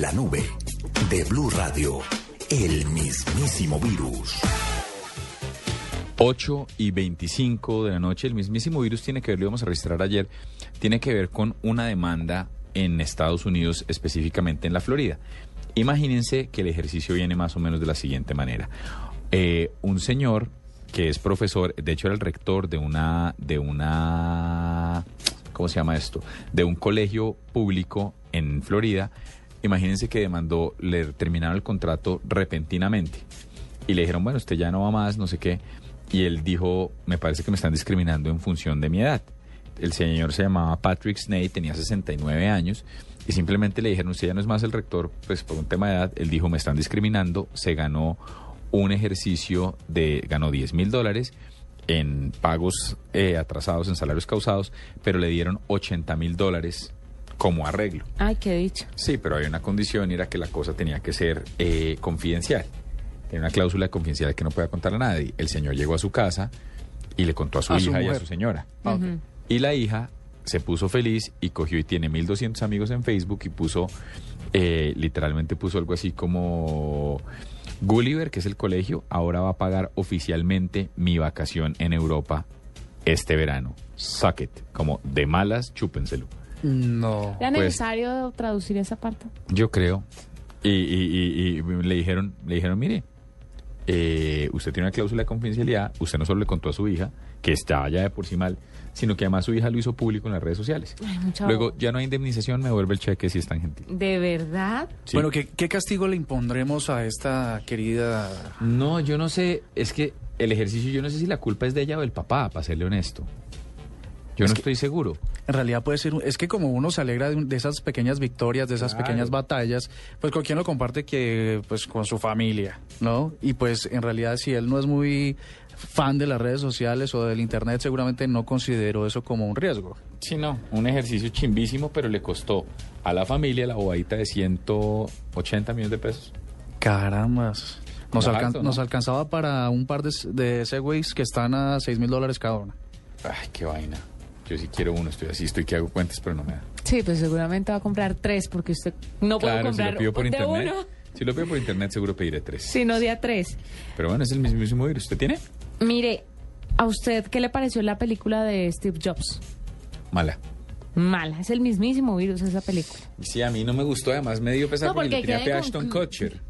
La nube de Blue Radio, el mismísimo virus. 8 y 25 de la noche, el mismísimo virus tiene que ver, lo íbamos a registrar ayer, tiene que ver con una demanda en Estados Unidos, específicamente en la Florida. Imagínense que el ejercicio viene más o menos de la siguiente manera. Eh, un señor que es profesor, de hecho era el rector de una, de una, ¿cómo se llama esto? De un colegio público en Florida. Imagínense que demandó, le terminaron el contrato repentinamente y le dijeron, bueno, usted ya no va más, no sé qué. Y él dijo, me parece que me están discriminando en función de mi edad. El señor se llamaba Patrick Snay, tenía 69 años y simplemente le dijeron, usted ya no es más el rector, pues por un tema de edad. Él dijo, me están discriminando, se ganó un ejercicio de, ganó 10 mil dólares en pagos eh, atrasados, en salarios causados, pero le dieron 80 mil dólares como arreglo. Ay, qué dicho. Sí, pero hay una condición y era que la cosa tenía que ser eh, confidencial. Tiene una cláusula de confidencialidad que no pueda contar a nadie. El señor llegó a su casa y le contó a su A su hija y a su señora. Ah. Y la hija se puso feliz y cogió y tiene 1.200 amigos en Facebook y puso, eh, literalmente puso algo así como Gulliver, que es el colegio, ahora va a pagar oficialmente mi vacación en Europa este verano. Suck it. Como de malas, chúpenselo. No. ¿Era Pues- necesario traducir esa parte? Yo creo. Y, y- y- y le dijeron, le dijeron, mire, eh, usted tiene una cláusula de confidencialidad, usted no solo le contó a su hija, que estaba ya de por sí mal, sino que además su hija lo hizo público en las redes sociales. Ay, Luego, ya no hay indemnización, me devuelve el cheque si es tan gentil. ¿De verdad? Sí. Bueno, ¿qué, qué castigo le impondremos a esta querida... No, yo no sé, es que el ejercicio, yo no sé si la culpa es de ella o del papá, para serle honesto. Yo Es no que- estoy seguro. En realidad puede ser, es que como uno se alegra de, esas pequeñas victorias, de esas Claro. pequeñas batallas, pues con quién lo comparte que pues con su familia, ¿no? Y pues en realidad si él no es muy fan de las redes sociales o del internet, seguramente no consideró eso como un riesgo. Sí, no, un ejercicio chimbísimo, pero le costó a la familia la bobadita de 180 millones de pesos. Carambas. Nos, alcan- alto, ¿no? nos alcanzaba para un par de, de Segways que están a 6 mil dólares cada uno. Ay, qué vaina. Yo sí quiero uno, estoy así, estoy que hago cuentas, pero no me da. Sí, pues seguramente va a comprar tres porque usted no puede Claro, si comprar lo pido por de internet. uno, Si lo pido por internet, seguro pediré tres. sino de a tres. Pero bueno, es el mismísimo virus. ¿Usted tiene? Mire, ¿a usted qué le pareció la película de Steve Jobs? Mala. Mala, es el mismísimo virus esa película. Sí, a mí no me gustó, además me dio pesar No, porque, porque le tenía Ashton Kutcher.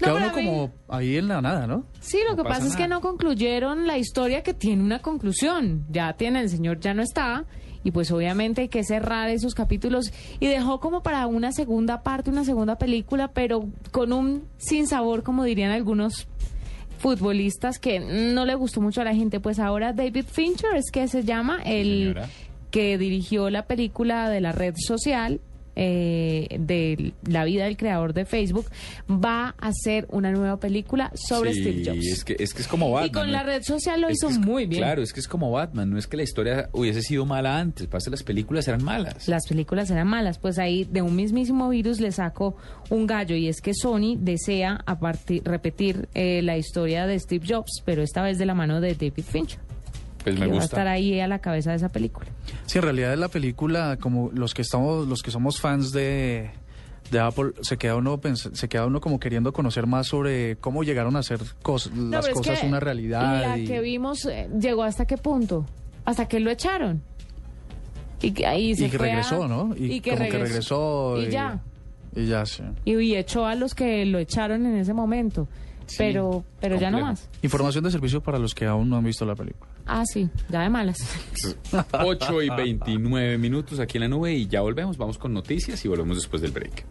Cada pero uno como ahí en la nada, ¿no? Sí, lo No que pasa pasa es que no concluyeron la historia que tiene una conclusión. Ya tiene, el señor ya no está. Y pues obviamente hay que cerrar esos capítulos. Y dejó como para una segunda parte, una segunda película, pero con un sinsabor, como dirían algunos futbolistas, que no le gustó mucho a la gente. Pues ahora David Fincher es que se llama el señora. que dirigió la película de la red social eh, de la vida del creador de Facebook, va a hacer una nueva película sobre Sí, Steve Jobs. Es que, es que es como Batman. Y con ¿no? la red social lo Es hizo es- muy bien. Claro, es que es como Batman. No es que la historia hubiese sido mala antes. Pasa, las películas eran malas. Las películas eran malas, pues ahí de un mismísimo virus le saco un gallo y es que Sony desea a partir- repetir eh, la historia de Steve Jobs, pero esta vez de la mano de David Fincher. Pues que me va a estar ahí a la cabeza de esa película. Sí, en realidad la película, como los que estamos, los que somos fans de, de Apple, se queda uno pens- se queda uno como queriendo conocer más sobre cómo llegaron a hacer cos- No, las es cosas que una realidad. La y- que vimos eh, llegó hasta qué punto? Hasta que lo echaron. Y que ahí se y que fue a- regresó, ¿no? Y, que como regresó. que regresó. Y ya. Y ya, sí. Y, y echó a los que lo echaron en ese momento. Sí, pero pero ya no más. Información de servicio para los que aún no han visto la película. Ah, sí, ya de malas. 8 y 29 minutos aquí en la nube y ya volvemos. Vamos con noticias y volvemos después del break.